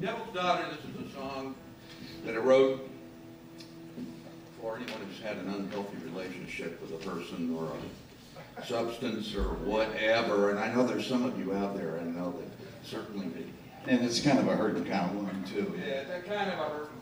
Devil's Daughter, this is a song that I wrote for anyone who's had an unhealthy relationship with a person or a substance or whatever. And I know there's some of you out there, I know that certainly be. And it's kind of a hurting kind of woman, too. Yeah, that kind of a hurting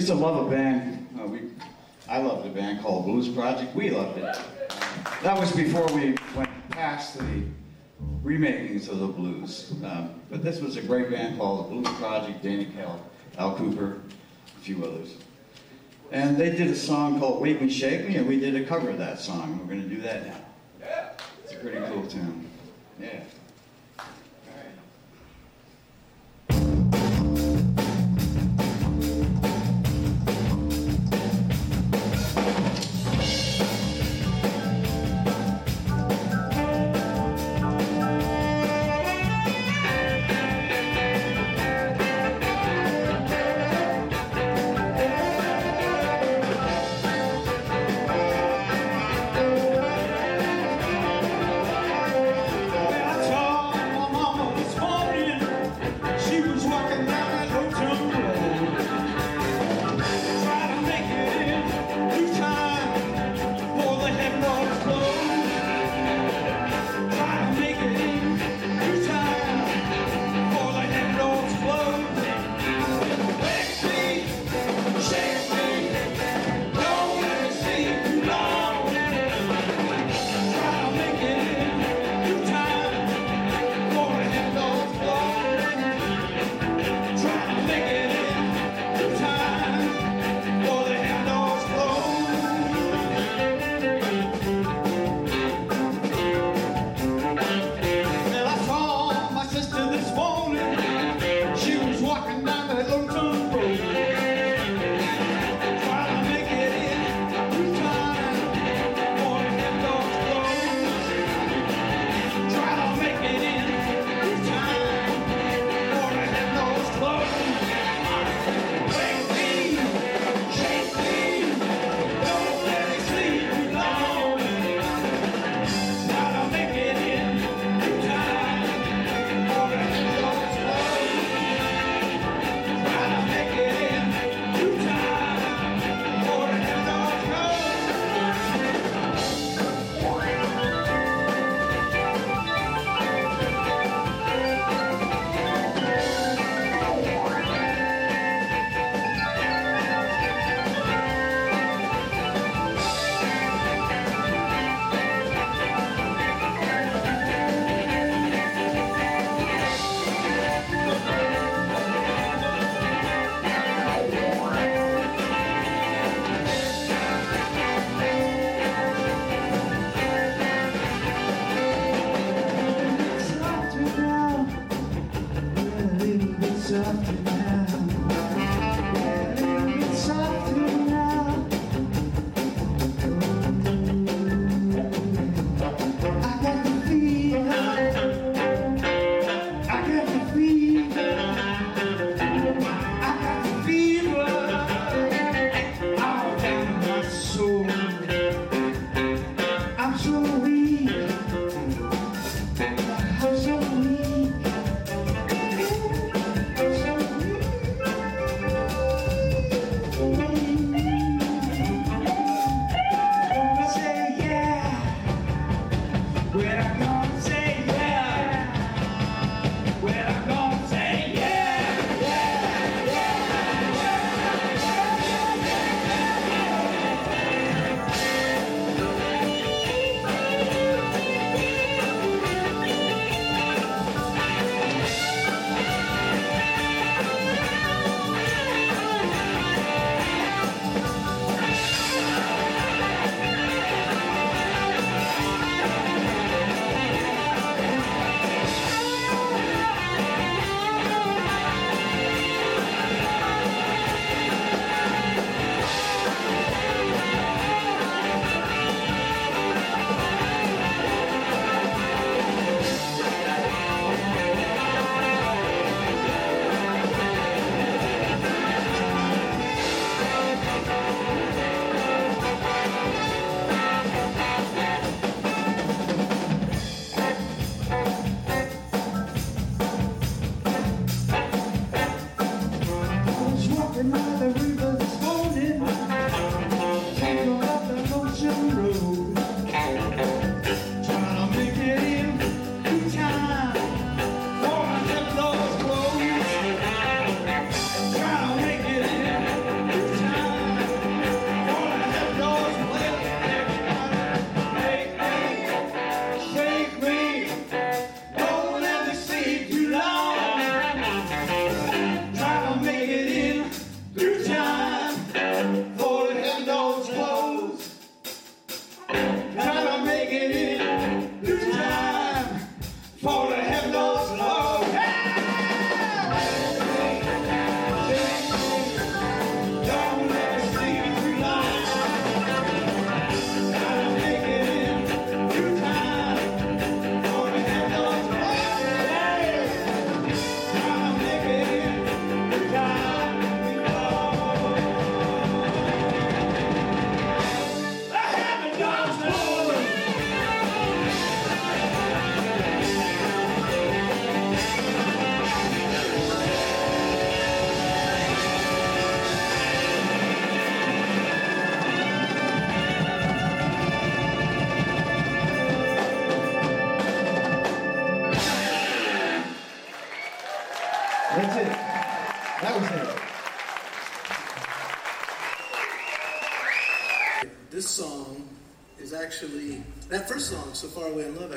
used to love a band. Uh, we, I loved a band called Blues Project. We loved it. That was before we went past the remakings of the blues. Um, but this was a great band called the Blues Project. Danny Kalb, Al Kooper, a few others. And they did a song called Wake Me Shake Me, and we did a cover of that song. We're going to do that now. It's a pretty cool tune. Yeah.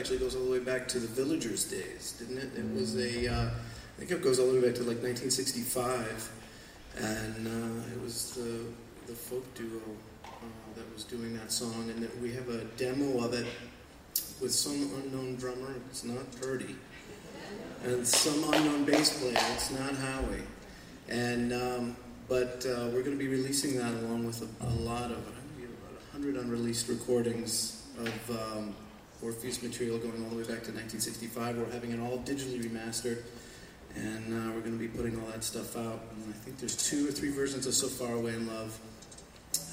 Actually goes all the way back to the Villagers' days, didn't it? It was a, uh, I think it goes all the way back to like 1965, and uh, it was the the folk duo uh, that was doing that song, and that we have a demo of it with some unknown drummer. It's not Purdy, and some unknown bass player. It's not Howie, and um, but uh, we're going to be releasing that along with a, a lot of i have about 100 unreleased recordings of um, Orpheus material going all the way back to 1965. We're having it all digitally remastered, and uh, we're going to be putting all that stuff out. And I think there's two or three versions of So Far Away in Love.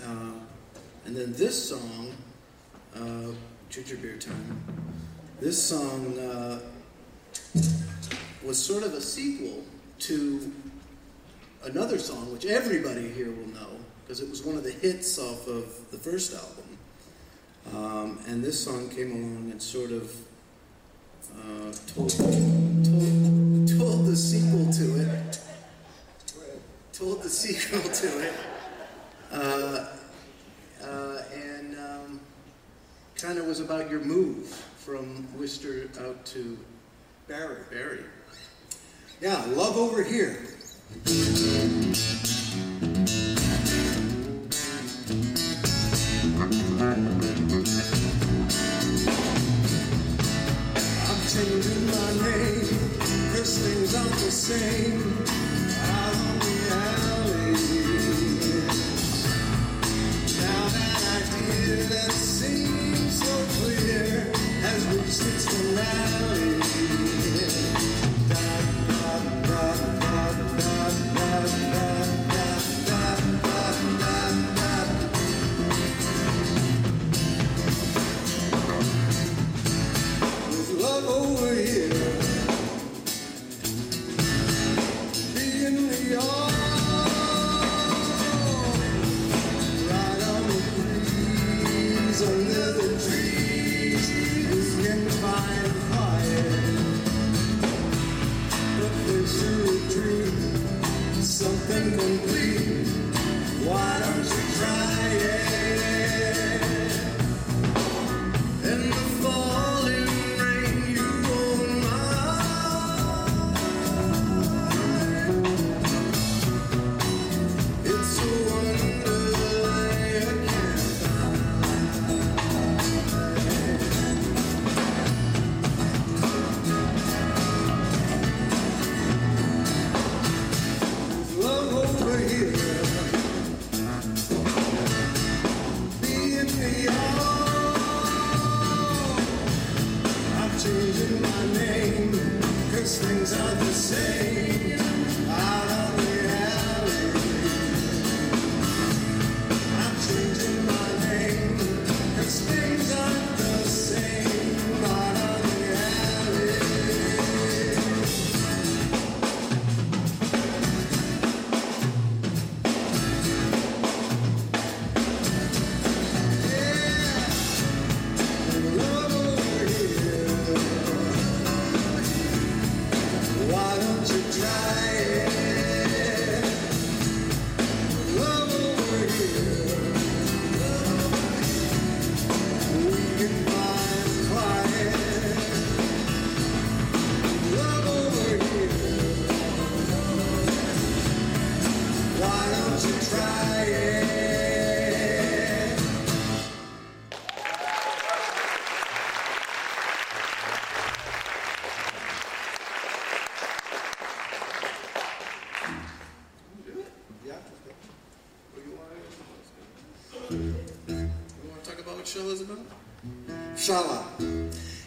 Uh, and then this song, uh, Ginger Beer Time, this song uh, was sort of a sequel to another song, which everybody here will know, because it was one of the hits off of the first album. Um, and this song came along and sort of uh, told, told, told the sequel to it. Told the sequel to it. Uh, uh, and um, kind of was about your move from Worcester out to Barre. Barre. Yeah, love over here. Same.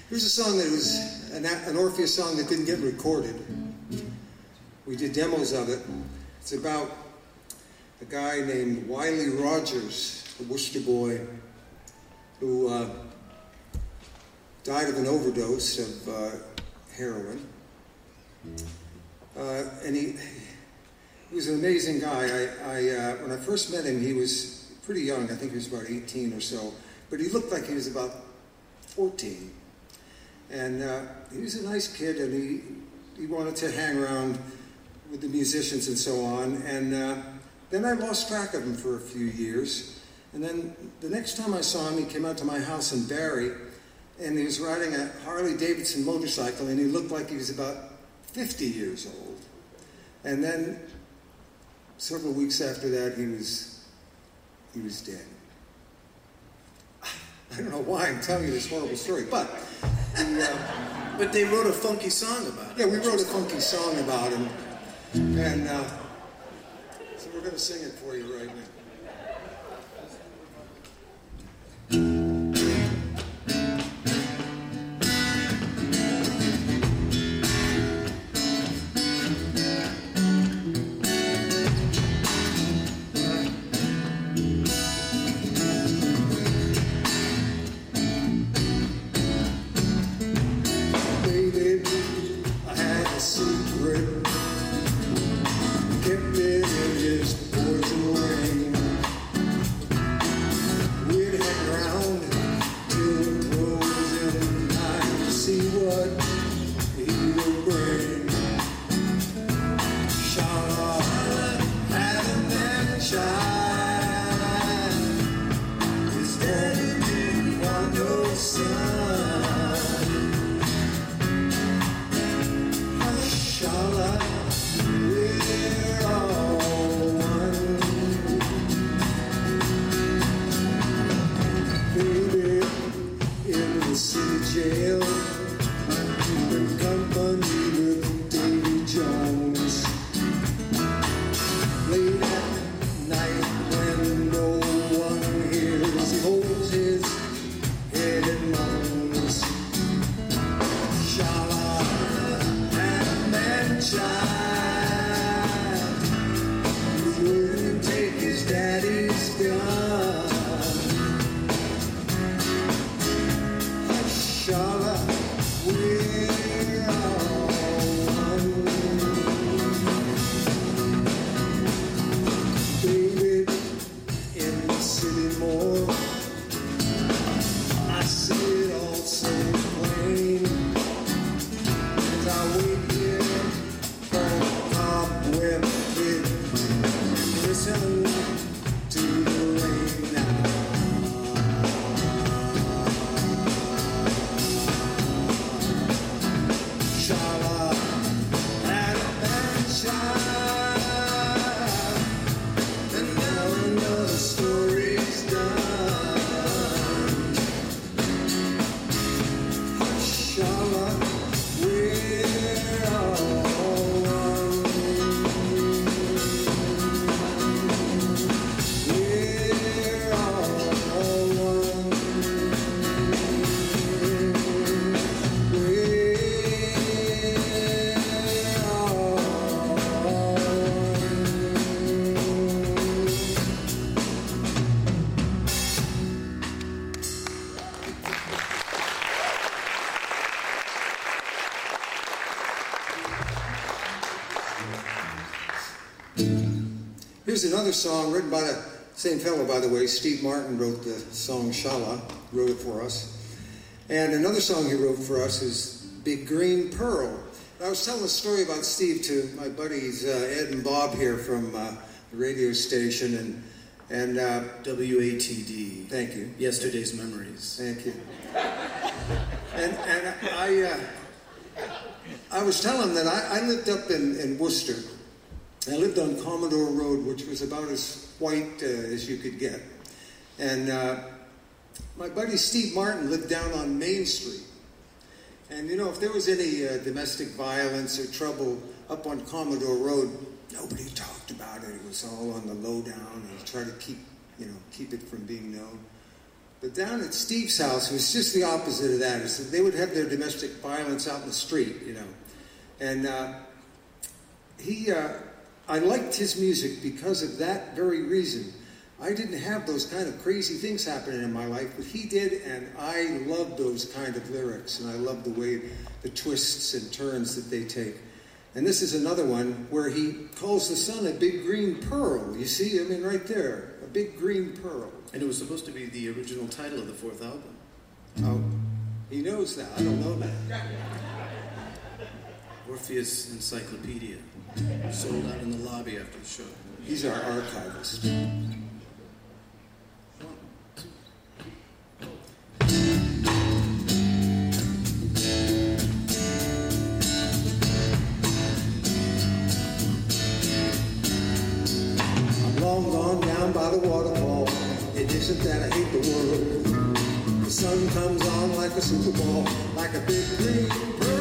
Here's a song that was an, an Orpheus song that didn't get recorded. We did demos of it. It's about a guy named Wiley Rogers, a Worcester boy, who uh, died of an overdose of uh, heroin. Uh, and he, he was an amazing guy. I, I uh, when I first met him, he was pretty young. I think he was about 18 or so. But he looked like he was about 14. And uh, he was a nice kid, and he, he wanted to hang around with the musicians and so on. And uh, then I lost track of him for a few years. And then the next time I saw him, he came out to my house in Barre, and he was riding a Harley Davidson motorcycle, and he looked like he was about 50 years old. And then several weeks after that, he was he was dead. I don't know why I'm telling you this horrible story, but the, uh, But they wrote a funky song about it. yeah, we wrote a funky song about him, and uh, so we're going to sing it for you right now. Here's another song written by the same fellow, by the way. Steve Martin wrote the song Shala, wrote it for us. And another song he wrote for us is Big Green Pearl. I was telling a story about Steve to my buddies uh, Ed and Bob here from uh, the radio station, and and uh, WATD. thank you, Yesterday's Memories. thank you. And and I uh, I was telling him that I, I lived up in, in Worcester. I lived on Commodore Road, which was about as white uh, as you could get. And uh, my buddy Steve Martin lived down on Main Street. And you know, if there was any uh, domestic violence or trouble up on Commodore Road, nobody talked about it. It was all on the lowdown, and tried to keep, you know, keep it from being known. But down at Steve's house, it was just the opposite of that. That they would have their domestic violence out in the street, you know. And uh, he, uh, I liked his music because of that very reason. I didn't have those kind of crazy things happening in my life, but he did, and I loved those kind of lyrics, and I loved the way the twists and turns that they take. And this is another one where he calls the sun a big green pearl. You see, I mean, right there, a big green pearl. And it was supposed to be the original title of the fourth album. Oh, he knows that. I don't know that. Orpheus Encyclopedia sold out in the lobby after the show. He's our archivist. I'm long gone down by the waterfall. That I hate the world. The sun comes on like a super like a big green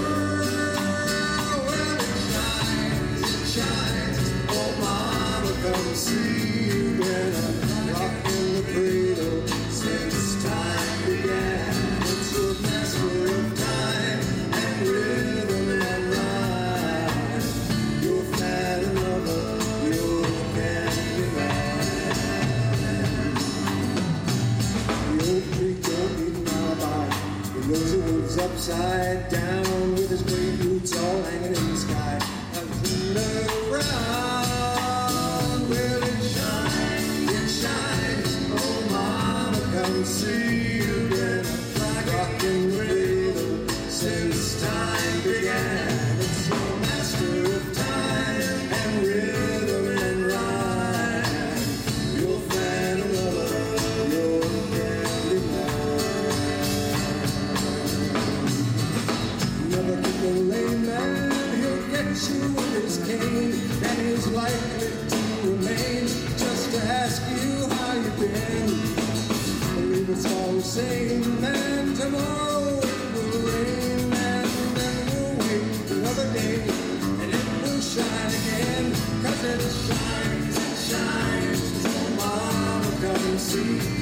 upside down with his gray boots all likely to remain just to ask you how you've been. We will all sing, and tomorrow it will rain, and then we'll wait another day, and it will shine again, cause it shines, it shines. So mama, come and see.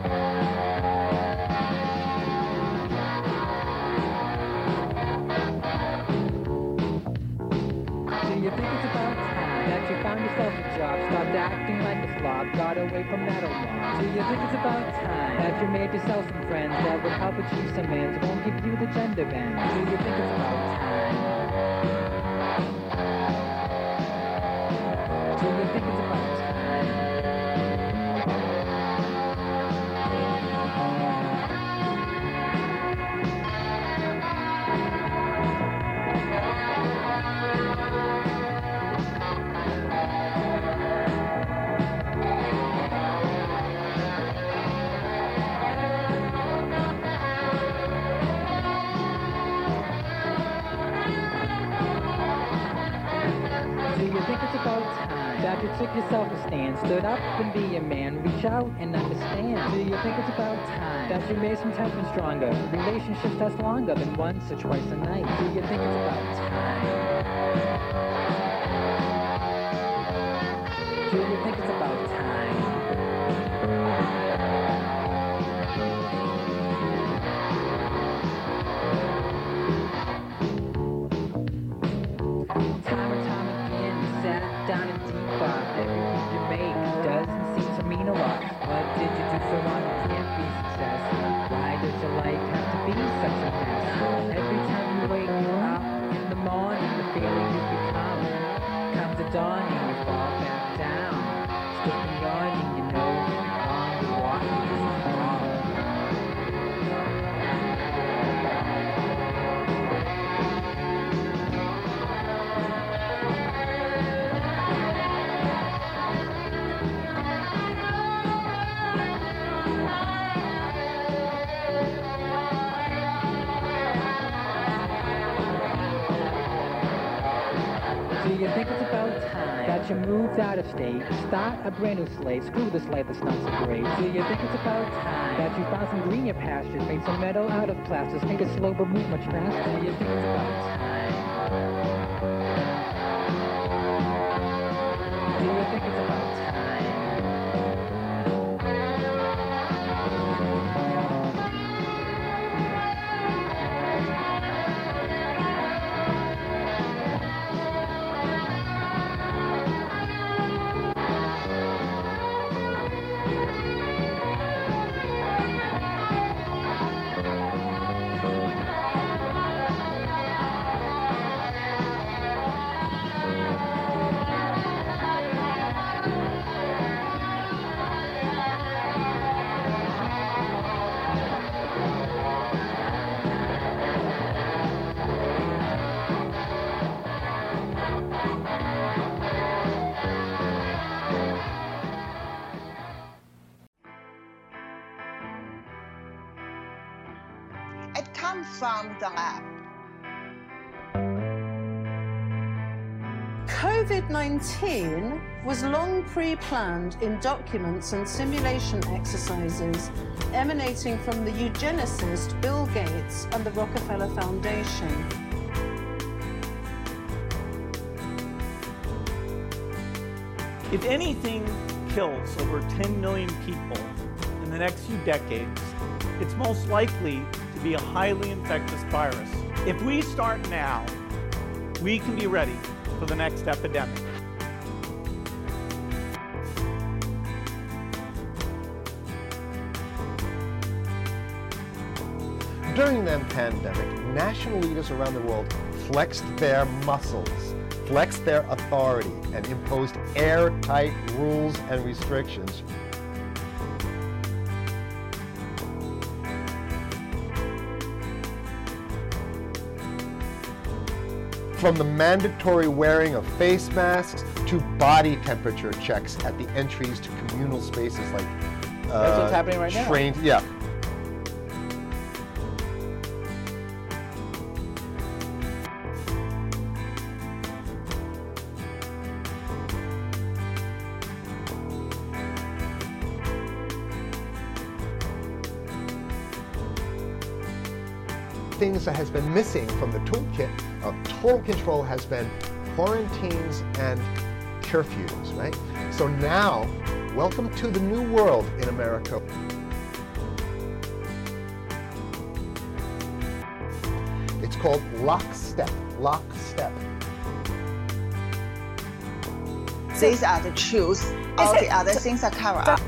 found yourself a job, stopped acting like a slob, got away from that old mob? Do you think it's about time that you made yourself some friends that would help achieve some ends, won't give you the gender bend? Do you think it's about time? Took yourself a stand, stood up and be a man, reach out and understand? Do you think it's about time that you made some tension stronger, relationships last longer than once or twice a night? Do you think it's about time? Do you think it's about time? Why does your life have to be such a mess? Every time you wake up in the morning, the feeling you become comes a dawning, you fall back down. Still yawning, out of state, start a brand new slate, screw this life that's not so great? Do you think it's about time that you found some greener pastures, made some metal out of plasters, made it slow but move much faster? Do you think it's about time? Was long pre planned in documents and simulation exercises emanating from the eugenicist Bill Gates and the Rockefeller Foundation. If anything kills over 10 million people in the next few decades, it's most likely to be a highly infectious virus. If we start now, we can be ready for the next epidemic. During the pandemic, national leaders around the world flexed their muscles, flexed their authority, and imposed airtight rules and restrictions. From the mandatory wearing of face masks to body temperature checks at the entries to communal spaces like uh, That's what's happening right now. Yeah, things that has been missing from the toolkit of total control has been quarantines and curfews, right? So now, welcome to the new world in America. It's called lockstep, lockstep. These are the truths. All the other things are covered up.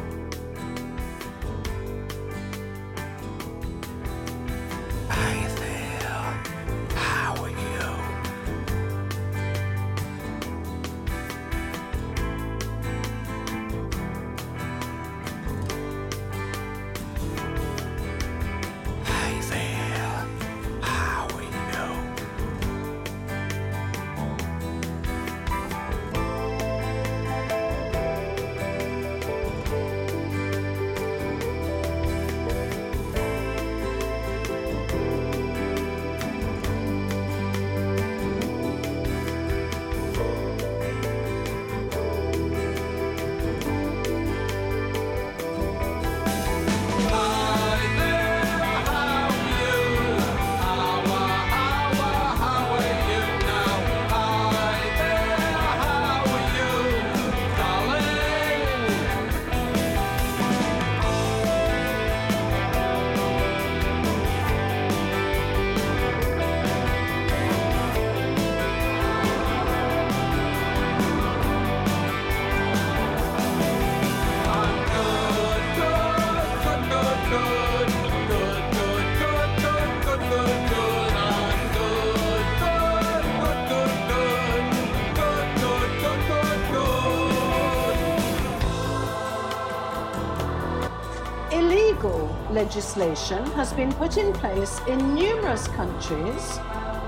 Legislation has been put in place in numerous countries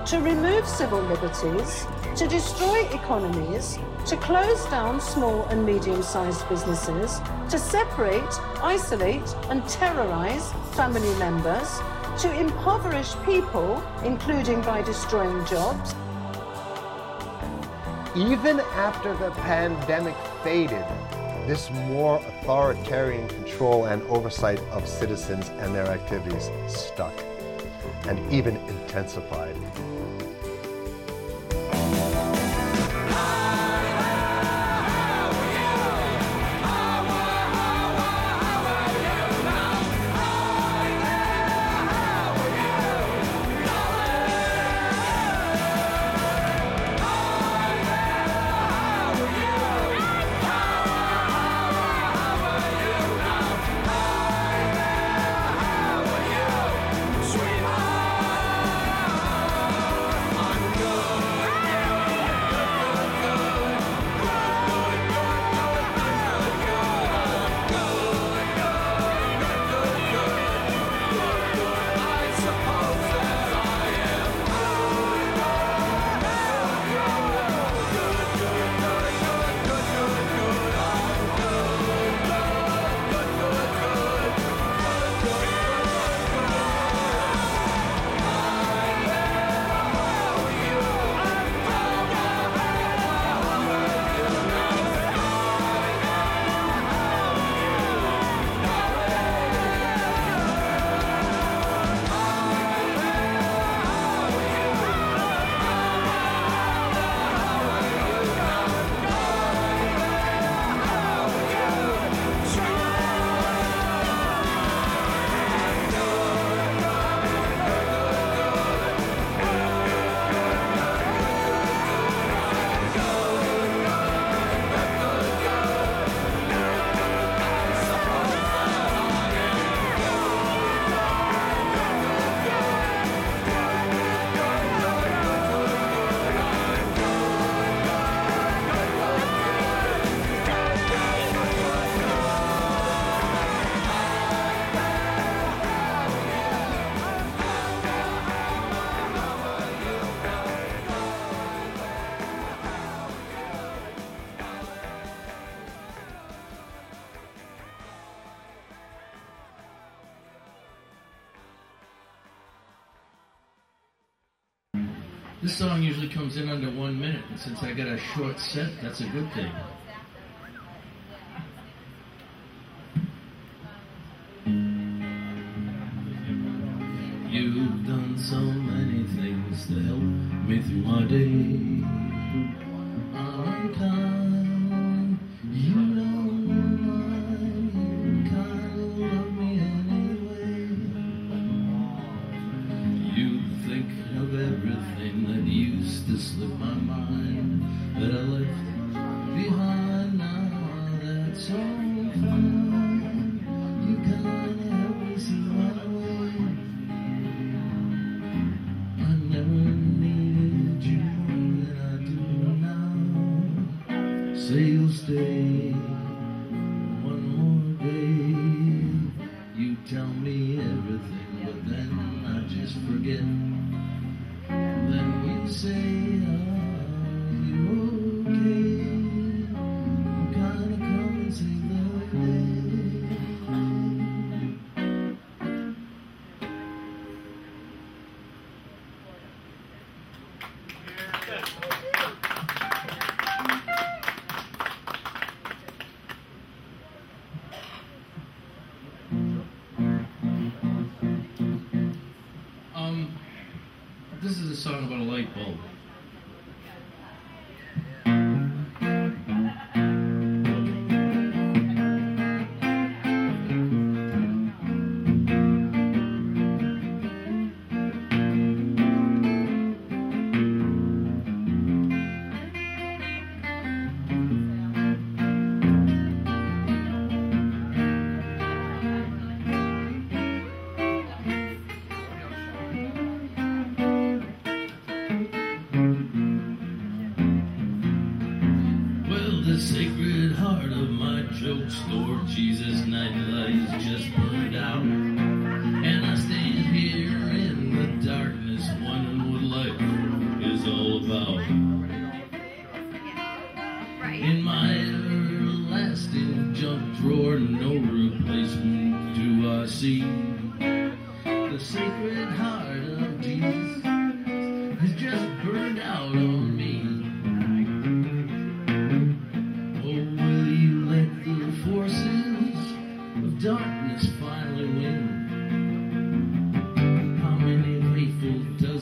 to remove civil liberties, to destroy economies, to close down small and medium sized businesses, to separate, isolate, and terrorize family members, to impoverish people, including by destroying jobs. Even after the pandemic faded, this more authoritarian control and oversight of citizens and their activities stuck and even intensified. Comes in under one minute, and since I got a short set, that's a good thing.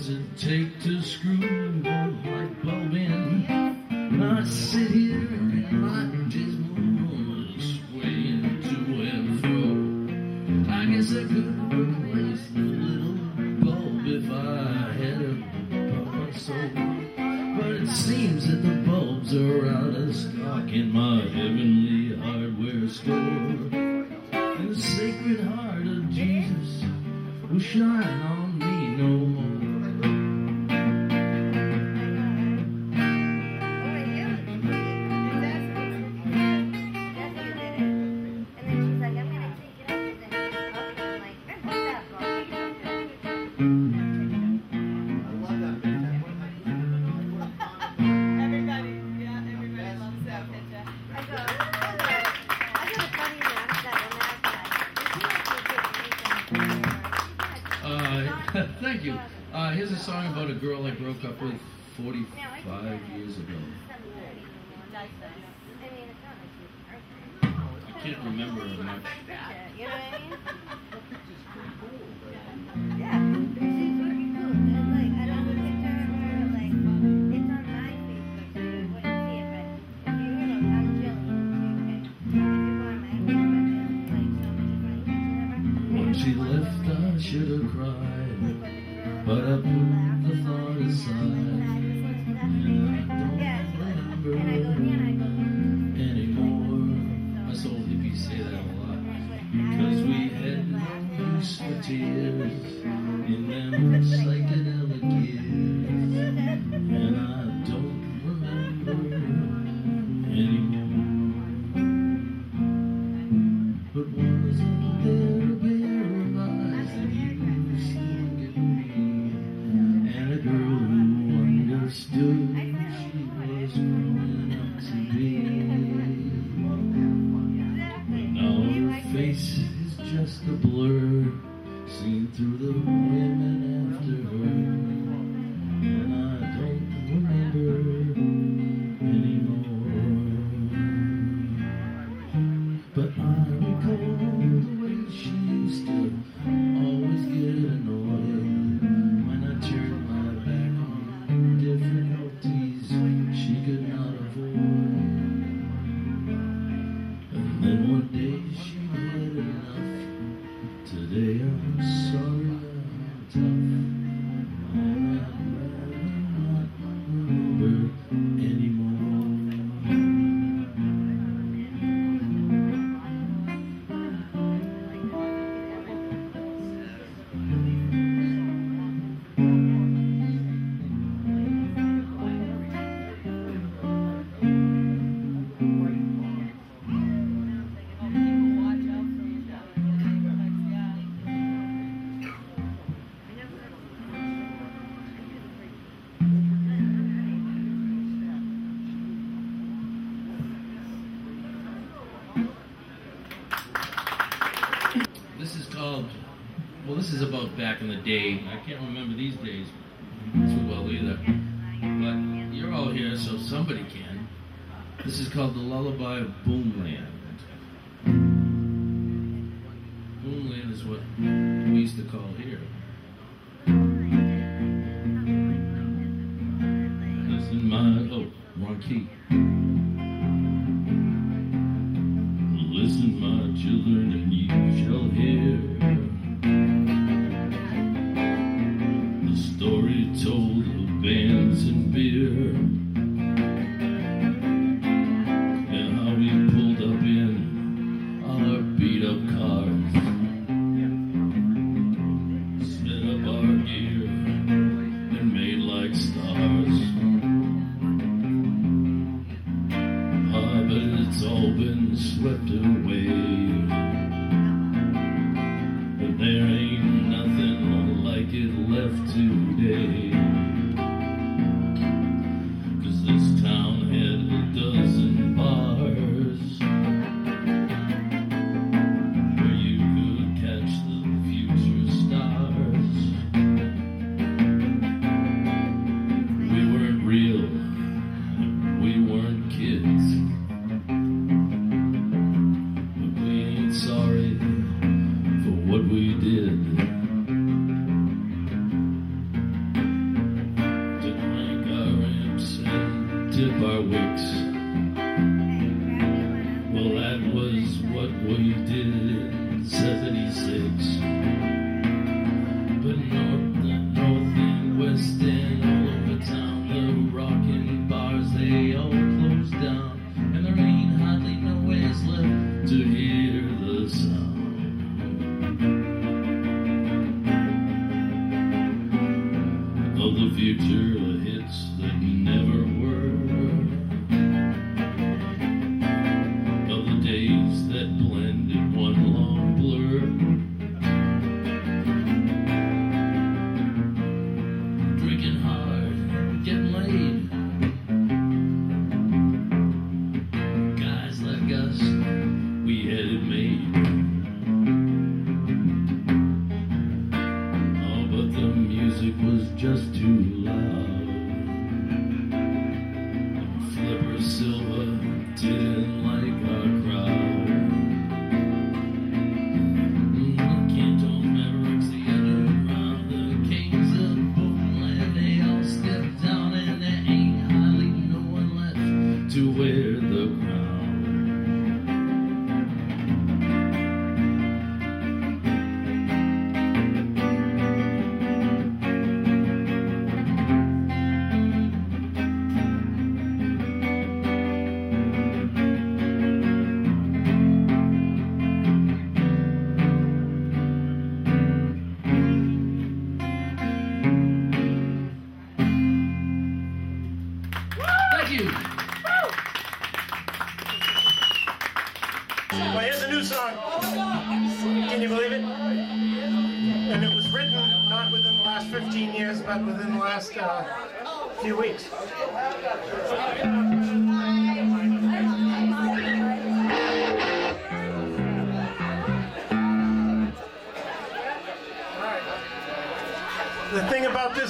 Faithful does it take to through the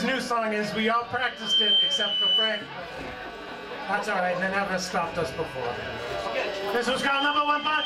New song is We All Practiced It Except for Frank. That's all right, they never stopped us before. This was called number one, but...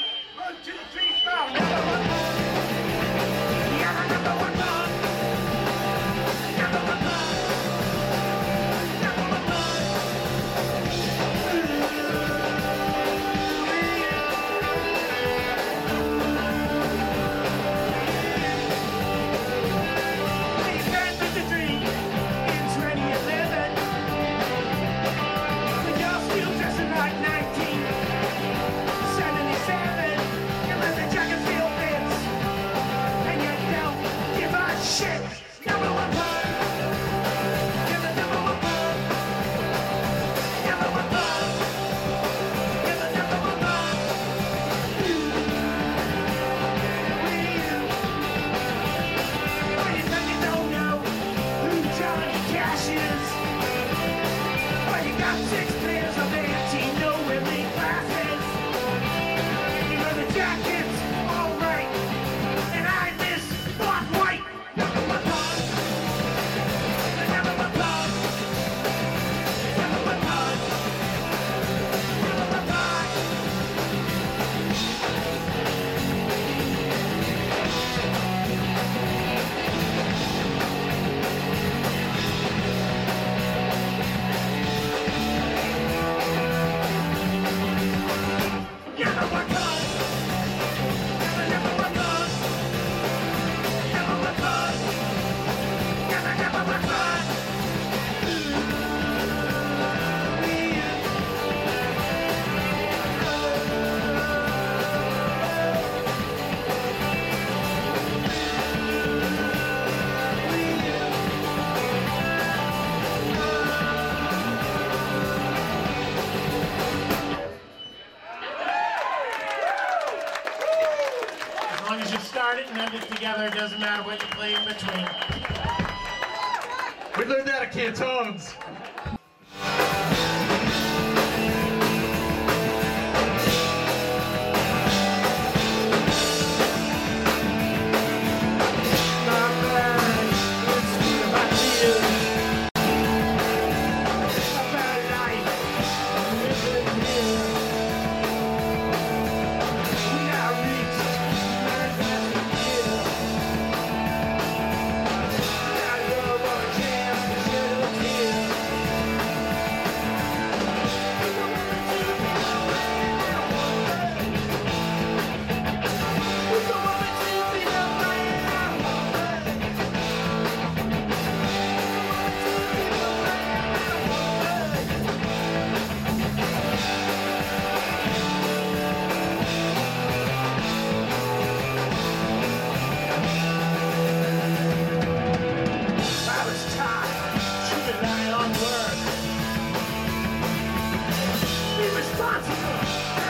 doesn't matter what you play in between. We learned that at Cantones. よし!